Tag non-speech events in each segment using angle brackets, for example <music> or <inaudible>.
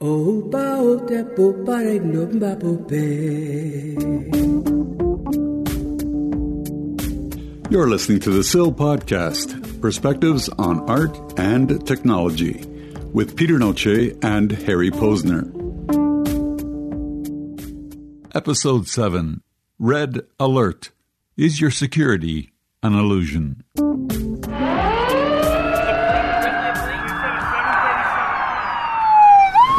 Opa o te popare glumba pope. You're listening to the SIL podcast, Perspectives on Art and Technology, with Peter Noce and Harry Posner. Episode 7 Red Alert Is Your Security an Illusion?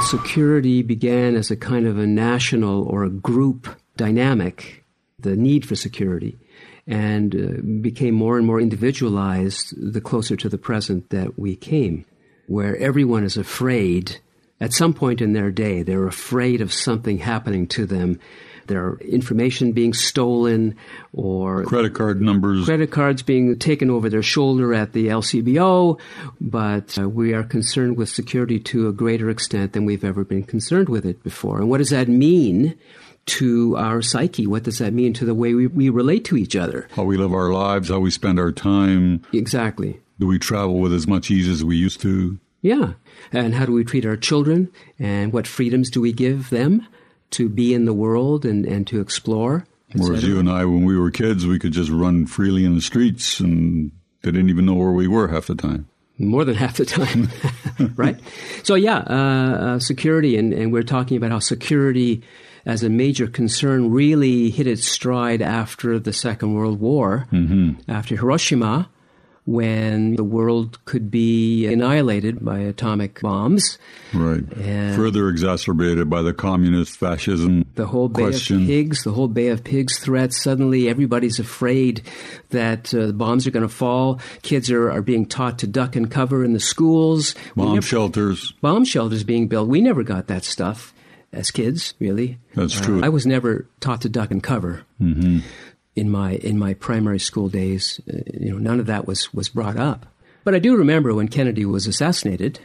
Security began as a kind of a national or a group dynamic, the need for security, and uh, became more and more individualized the closer to the present that we came, where everyone is afraid. At some point in their day, they're afraid of something happening to them their information being stolen or credit card numbers, credit cards being taken over their shoulder at the LCBO. But uh, we are concerned with security to a greater extent than we've ever been concerned with it before. And what does that mean? to our psyche? What does that mean to the way we, we relate to each other? How we live our lives, how we spend our time. Exactly. Do we travel with as much ease as we used to? Yeah. And how do we treat our children? And what freedoms do we give them? To be in the world and, and to explore. Whereas you and I, when we were kids, we could just run freely in the streets and they didn't even know where we were half the time. More than half the time, <laughs> right? So, yeah, uh, uh, security, and, and we're talking about how security as a major concern really hit its stride after the Second World War, mm-hmm. after Hiroshima, when the world could be annihilated by atomic bombs. Right. And Further exacerbated by the communist fascism. The whole Bay question. of Pigs, the whole Bay of Pigs threat. Suddenly, everybody's afraid that uh, the bombs are going to fall. Kids are, are being taught to duck and cover in the schools. Bomb never, shelters. Bomb shelters being built. We never got that stuff as kids, really. That's true. Uh, I was never taught to duck and cover. Mm-hmm in my in my primary school days, uh, you know, none of that was was brought up. But I do remember when Kennedy was assassinated,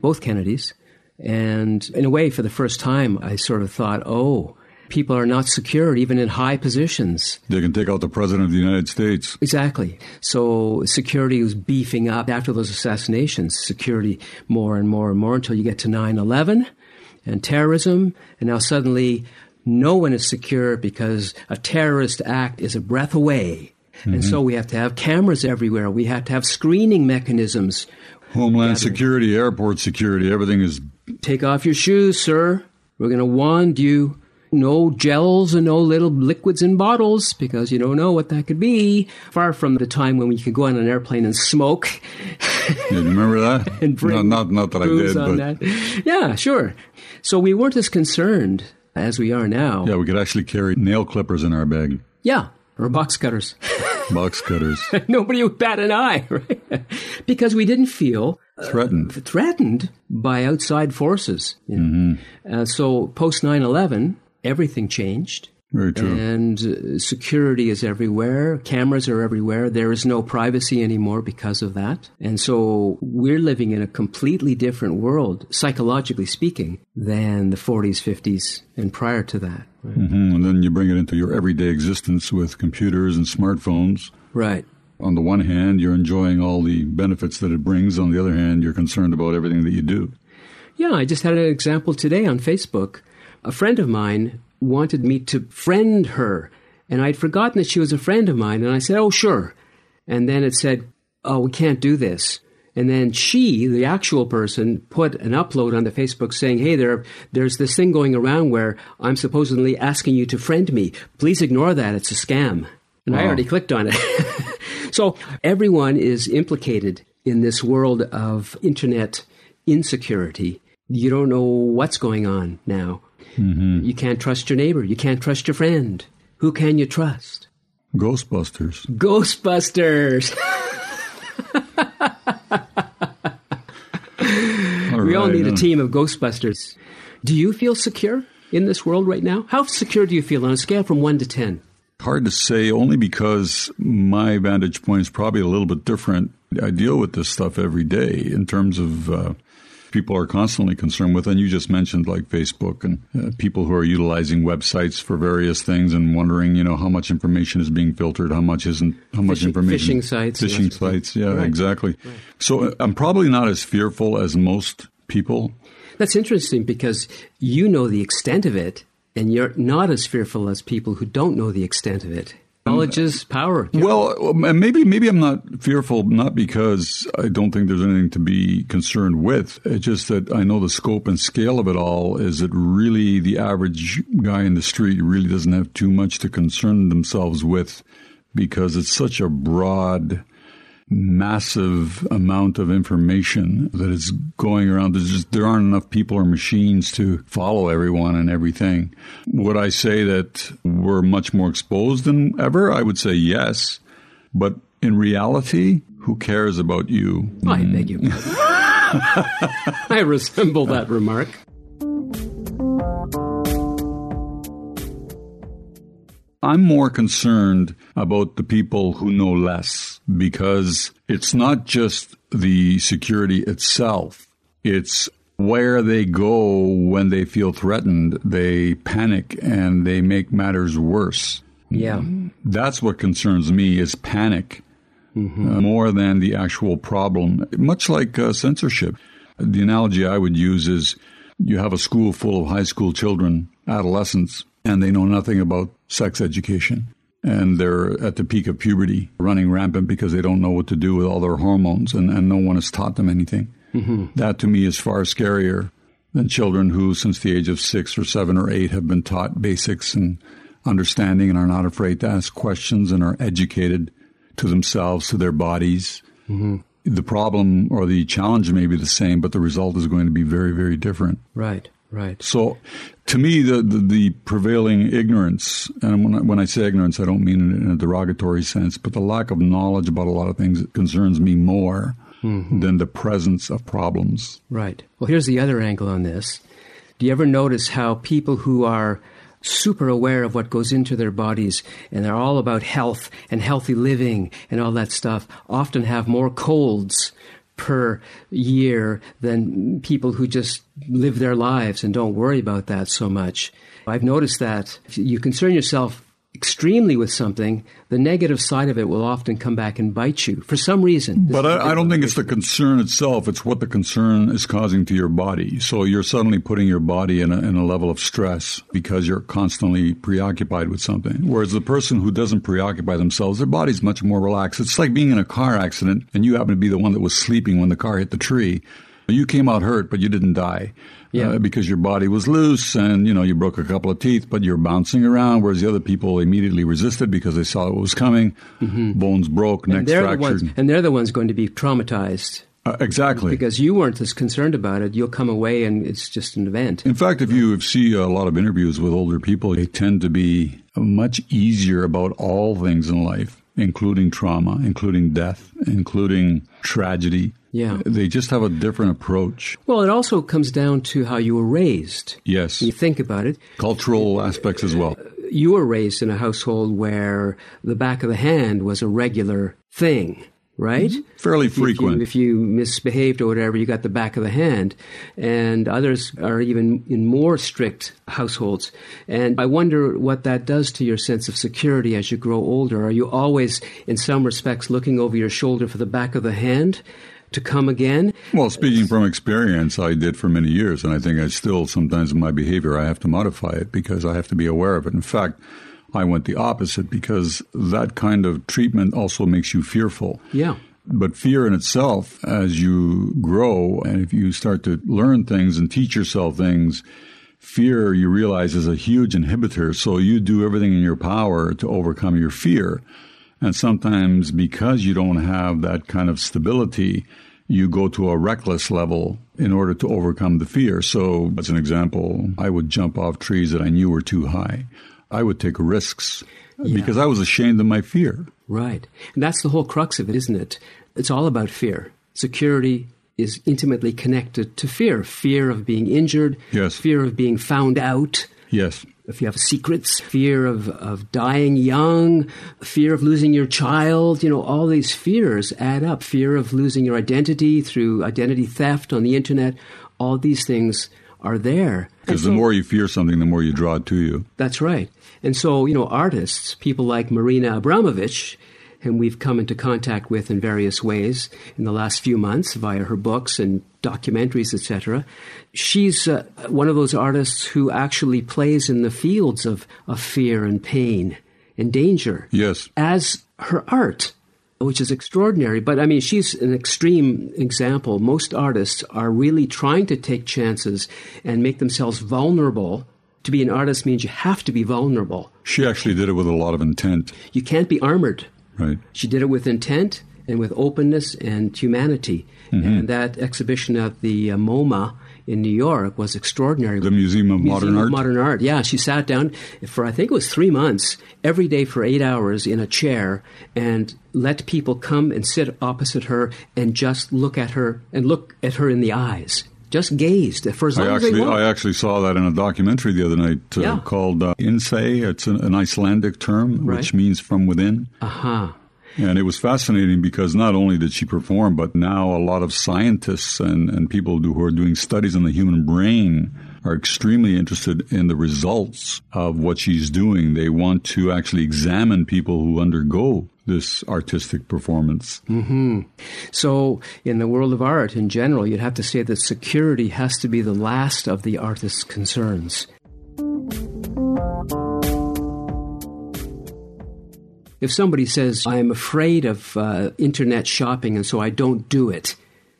both Kennedys, and in a way, for the first time, I sort of thought, oh. People are not secure even in high positions. They can take out the President of the United States. Exactly. So security was beefing up after those assassinations, security more and more and more until you get to 9 11 and terrorism. And now suddenly no one is secure because a terrorist act is a breath away. Mm-hmm. And so we have to have cameras everywhere. We have to have screening mechanisms. Homeland security, airport security, everything is. Take off your shoes, sir. We're going to wand you. No gels and no little liquids in bottles because you don't know what that could be. Far from the time when we could go on an airplane and smoke. you remember that? <laughs> and bring not, not, not that I did, but. That. Yeah, sure. So we weren't as concerned as we are now. Yeah, we could actually carry nail clippers in our bag. Yeah, or box cutters. <laughs> box cutters. <laughs> Nobody would bat an eye, <laughs> right? because we didn't feel uh, threatened. Threatened by outside forces. You know? mm-hmm. uh, so post 9 11, everything changed. Very true. And uh, security is everywhere. Cameras are everywhere. There is no privacy anymore because of that. And so we're living in a completely different world, psychologically speaking, than the 40s, 50s, and prior to that. Right? Mm-hmm. And then you bring it into your everyday existence with computers and smartphones. Right. On the one hand, you're enjoying all the benefits that it brings. On the other hand, you're concerned about everything that you do. Yeah, I just had an example today on Facebook. A friend of mine wanted me to friend her. And I'd forgotten that she was a friend of mine. And I said, Oh, sure. And then it said, Oh, we can't do this. And then she, the actual person, put an upload on the Facebook saying, Hey, there, there's this thing going around where I'm supposedly asking you to friend me. Please ignore that. It's a scam. And wow. I already clicked on it. <laughs> so everyone is implicated in this world of internet insecurity. You don't know what's going on now. Mm-hmm. You can't trust your neighbor. You can't trust your friend. Who can you trust? Ghostbusters. Ghostbusters. <laughs> all we all need a team of Ghostbusters. Do you feel secure in this world right now? How secure do you feel on a scale from 1 to 10? Hard to say, only because my vantage point is probably a little bit different. I deal with this stuff every day in terms of uh, people are constantly concerned with. And you just mentioned like Facebook and uh, people who are utilizing websites for various things and wondering, you know, how much information is being filtered, how much isn't, how much information. Phishing sites. Phishing sites. Yeah, right. exactly. Right. So uh, I'm probably not as fearful as most people. That's interesting because you know the extent of it, and you're not as fearful as people who don't know the extent of it. Knowledge is power. Well, uh, maybe maybe I'm not fearful, not because I don't think there's anything to be concerned with. It's just that I know the scope and scale of it all. Is that really the average guy in the street really doesn't have too much to concern themselves with, because it's such a broad massive amount of information that is going around. There's just, there aren't enough people or machines to follow everyone and everything. Would I say that we're much more exposed than ever? I would say yes. But in reality, who cares about you? I beg you. <laughs> I resemble that remark. I'm more concerned about the people who know less because it's not just the security itself. It's where they go when they feel threatened. They panic and they make matters worse. Yeah. That's what concerns me is panic mm-hmm. uh, more than the actual problem. Much like uh, censorship. The analogy I would use is you have a school full of high school children, adolescents, and they know nothing about sex education. And they're at the peak of puberty, running rampant because they don't know what to do with all their hormones, and, and no one has taught them anything. Mm-hmm. That to me is far scarier than children who, since the age of six or seven or eight, have been taught basics and understanding and are not afraid to ask questions and are educated to themselves, to their bodies. Mm-hmm. The problem or the challenge may be the same, but the result is going to be very, very different. Right. Right. So, to me, the, the, the prevailing ignorance, and when I, when I say ignorance, I don't mean it in a derogatory sense, but the lack of knowledge about a lot of things concerns me more mm-hmm. than the presence of problems. Right. Well, here's the other angle on this. Do you ever notice how people who are super aware of what goes into their bodies and they're all about health and healthy living and all that stuff often have more colds per year than people who just live their lives and don't worry about that so much. I've noticed that if you concern yourself extremely with something, the negative side of it will often come back and bite you for some reason. But I, I, don't think it's the concern itself, it's what the concern is causing to your body. So you're suddenly putting your body in a, in a level of stress because you're constantly preoccupied with something. Whereas the person who doesn't preoccupy themselves, their body's much more relaxed. It's like being in a car accident and you happen to be the one that was sleeping when the car hit the tree. You came out hurt, but you didn't die yeah. Uh, because your body was loose and you know you broke a couple of teeth, but you're bouncing around. Whereas the other people immediately resisted because they saw what was coming. Mm-hmm. Bones broke, necks fractured, the ones, and they're the ones going to be traumatized. Uh, exactly. Because you weren't as concerned about it. You'll come away and it's just an event. In fact, if you see a lot of interviews with older people, they tend to be much easier about all things in life, including trauma, including death, including tragedy, yeah. They just have a different approach. Well, it also comes down to how you were raised. Yes. When you think about it. Cultural aspects as well. You were raised in a household where the back of the hand was a regular thing right? Mm-hmm. Fairly frequent. If you, if you, misbehaved or whatever, you got the back of the hand. And others are even in more strict households. And I wonder what that does to your sense of security as you grow older. Are you always, in some respects, looking over your shoulder for the back of the hand? to come again? Well, speaking from experience, I did for many years, and I think I still sometimes in my behavior I have to modify it because I have to be aware of it. In fact, I went the opposite because that kind of treatment also makes you fearful. Yeah. But fear in itself, as you grow and if you start to learn things and teach yourself things, fear you realize is a huge inhibitor. So you do everything in your power to overcome your fear. And sometimes because you don't have that kind of stability, you go to a reckless level in order to overcome the fear. So, as an example, I would jump off trees that I knew were too high. I would take risks yeah. because I was ashamed of my fear. Right. And that's the whole crux of it, isn't it? It's all about fear. Security is intimately connected to fear fear of being injured, yes. fear of being found out. Yes if you have secrets, fear of, of dying young, fear of losing your child, you know, all these fears add up. Fear of losing your identity through identity theft on the internet, all these things are there. Because so, the more you fear something, the more you draw it to you. That's right. And so, you know, artists, people like Marina Abramović, and we've come into contact with in various ways in the last few months via her books and documentaries, etc. She's uh, one of those artists who actually plays in the fields of, of fear and pain and danger. Yes. As her art, which is extraordinary. But I mean, she's an extreme example. Most artists are really trying to take chances and make themselves vulnerable. To be an artist means you have to be vulnerable. She actually did it with a lot of intent. You can't be armored. Right. She did it with intent and with openness and humanity. Mm-hmm. And that exhibition at the uh, MoMA in New York was extraordinary. The Museum of Museum Modern of Art? Modern Art, yeah. She sat down for, I think it was three months, every day for eight hours in a chair and let people come and sit opposite her and just look at her and look at her in the eyes. Just gazed for as long I as they actually. I actually saw that in a documentary the other night uh, Yeah. called uh, Innsæi. It's an, an Icelandic term Right. which means from within. Aha. And it was fascinating because not only did she perform, but now a lot of scientists and, and people who are doing studies on the human brain are extremely interested in the results of what she's doing. They want to actually examine people who undergo this artistic performance. Mm-hmm. So, in the world of art in general, you'd have to say that security has to be the last of the artist's concerns. If somebody says, I am afraid of uh, internet shopping and so I don't do it,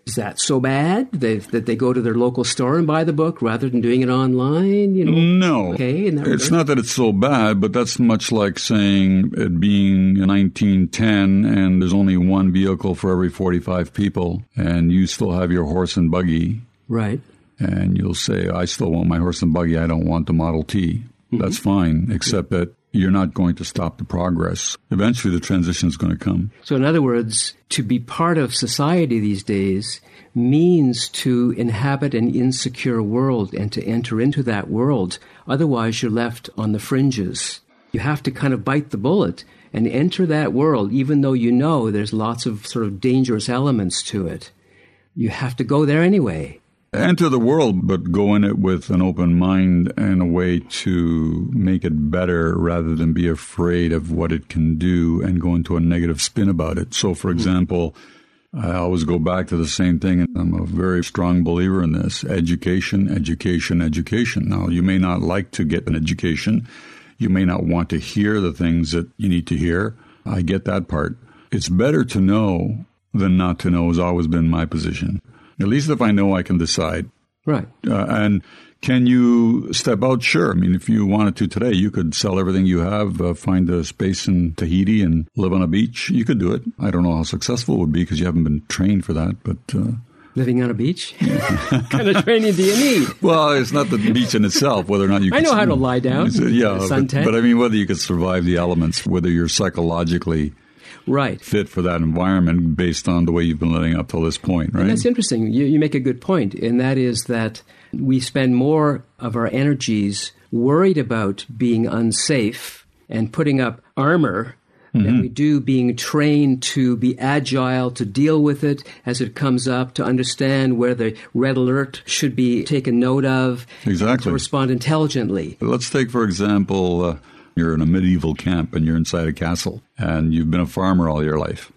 is that so bad they, that they go to their local store and buy the book rather than doing it online? You know, No. Okay, it's regard. not that it's so bad, but that's much like saying it being 1910 and there's only one vehicle for every 45 people, and you still have your horse and buggy, right. and you'll say, I still want my horse and buggy, I don't want the Model T. That's fine, except that you're not going to stop the progress. Eventually, the transition is going to come. So, in other words, to be part of society these days means to inhabit an insecure world and to enter into that world. Otherwise, you're left on the fringes. You have to kind of bite the bullet and enter that world, even though you know there's lots of sort of dangerous elements to it. You have to go there anyway. Enter the world, but go in it with an open mind and a way to make it better rather than be afraid of what it can do and go into a negative spin about it. So, for hmm. example, I always go back to the same thing, and I'm a very strong believer in this education, education, education. Now, you may not like to get an education, you may not want to hear the things that you need to hear. I get that part. It's better to know than not to know, has always been my position. At least if I know, I can decide. Right. Uh, and can you step out? Sure. I mean, if you wanted to today, you could sell everything you have, uh, find a space in Tahiti and live on a beach. You could do it. I don't know how successful it would be because you haven't been trained for that. But, uh, Living on a beach? <laughs> what kind of training do you need? well, it's not the beach in itself, whether or not you can I know how to lie down. Yeah. But, but I mean, whether you could survive the elements, whether you're psychologically Right. fit for that environment based on the way you've been living up till this point, right? And that's interesting. You, you make a good point, and that is that we spend more of our energies worried about being unsafe and putting up armor than we do being trained to be agile, to deal with it as it comes up, to understand where the red alert should be taken note of, Exactly. to respond intelligently. Let's take, for example, uh, you're in a medieval camp and you're inside a castle and you've been a farmer all your life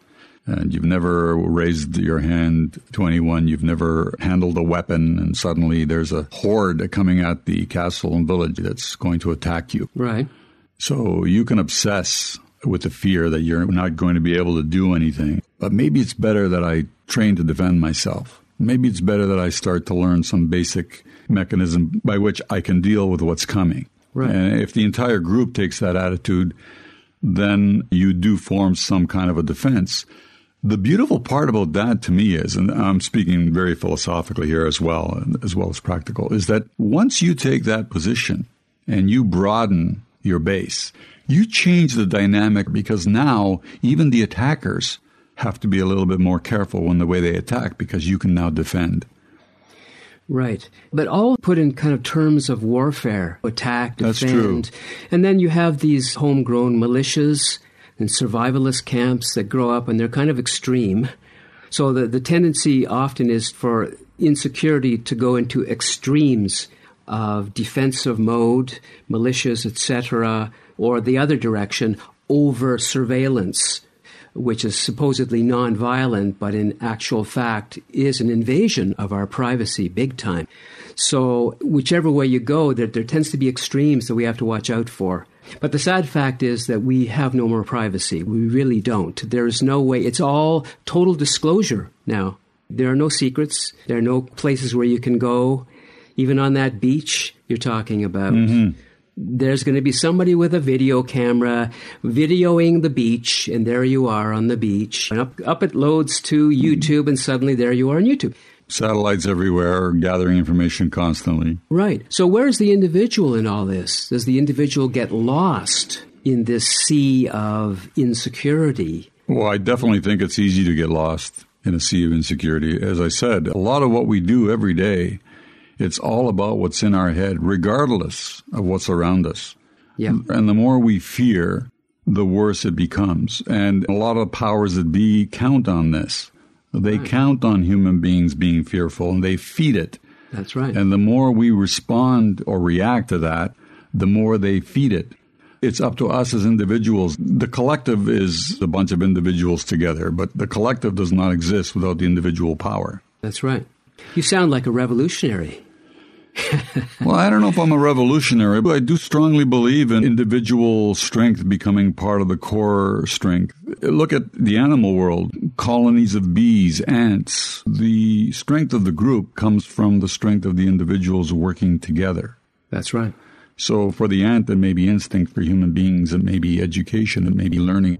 and you've never raised your hand to anyone, you've never handled a weapon, and suddenly there's a horde coming at the castle and village that's going to attack you. Right. So you can obsess with the fear that you're not going to be able to do anything. But maybe it's better that I train to defend myself. Maybe it's better that I start to learn some basic mechanism by which I can deal with what's coming. Right. And if the entire group takes that attitude, then you do form some kind of a defense. The beautiful part about that to me is, and I'm speaking very philosophically here as well, as well as practical, is that once you take that position and you broaden your base, you change the dynamic because now even the attackers have to be a little bit more careful in the way they attack because you can now defend. Right. But all put in kind of terms of warfare, attack, defend. And then you have these homegrown militias and survivalist camps that grow up and they're kind of extreme. So the, the tendency often is for insecurity to go into extremes of defensive mode, militias, etc., or the other direction, over surveillance which is supposedly nonviolent, but in actual fact is an invasion of our privacy big time. So, whichever way you go, there, there tends to be extremes that we have to watch out for. But the sad fact is that we have no more privacy. We really don't. There is no way. It's all total disclosure now. There are no secrets. There are no places where you can go. Even on that beach you're talking about. Mm-hmm. There's going to be somebody with a video camera videoing the beach, and there you are on the beach. And up, up it loads to YouTube, and suddenly there you are on YouTube satellites everywhere gathering information constantly. Right. So where's the individual in all this? Does the individual get lost in this sea of insecurity? Well, I definitely think it's easy to get lost in a sea of insecurity. As I said, a lot of what we do every day, it's all about what's in our head, regardless of what's around us. Yeah. And the more we fear, the worse it becomes. And a lot of powers that be count on this. They right. count on human beings being fearful and they feed it. That's right. And the more we respond or react to that, the more they feed it. It's up to us as individuals. The collective is a bunch of individuals together, but the collective does not exist without the individual power. That's right. You sound like a revolutionary. <laughs> well, I don't know if I'm a revolutionary, but I do strongly believe in individual strength becoming part of the core strength. Look at the animal world colonies of bees, ants. The strength of the group comes from the strength of the individuals working together. That's right. So for the ant, it may be instinct. For human beings, it may be education, it may be learning.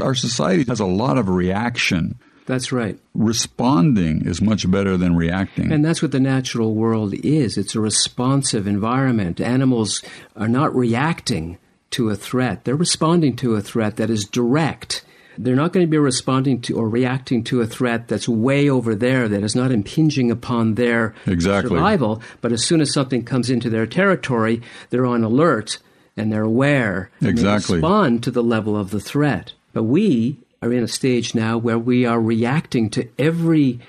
Our society has a lot of reaction that's right. Responding is much better than reacting. And that's what the natural world is. It's a responsive environment. Animals are not reacting to a threat, they're responding to a threat that is direct. They're not going to be responding to or reacting to a threat that's way over there that is not impinging upon their exactly. survival. But as soon as something comes into their territory, they're on alert and they're aware. And exactly. They respond to the level of the threat. But we, are in a stage now where we are reacting to every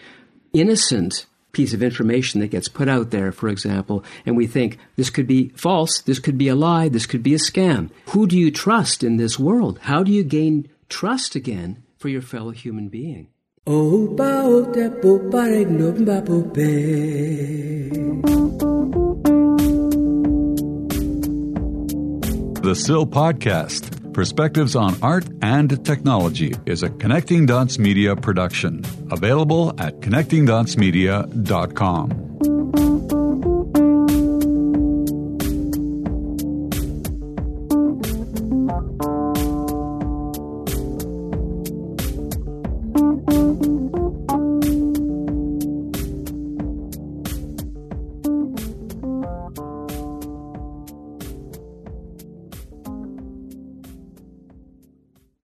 innocent piece of information that gets put out there, for example, and we think this could be false, this could be a lie, this could be a scam. Who do you trust in this world? How do you gain trust again for your fellow human being? The SIL Podcast Perspectives on Art and Technology is a Connecting Dots Media production. Available at connectingdotsmedia.com.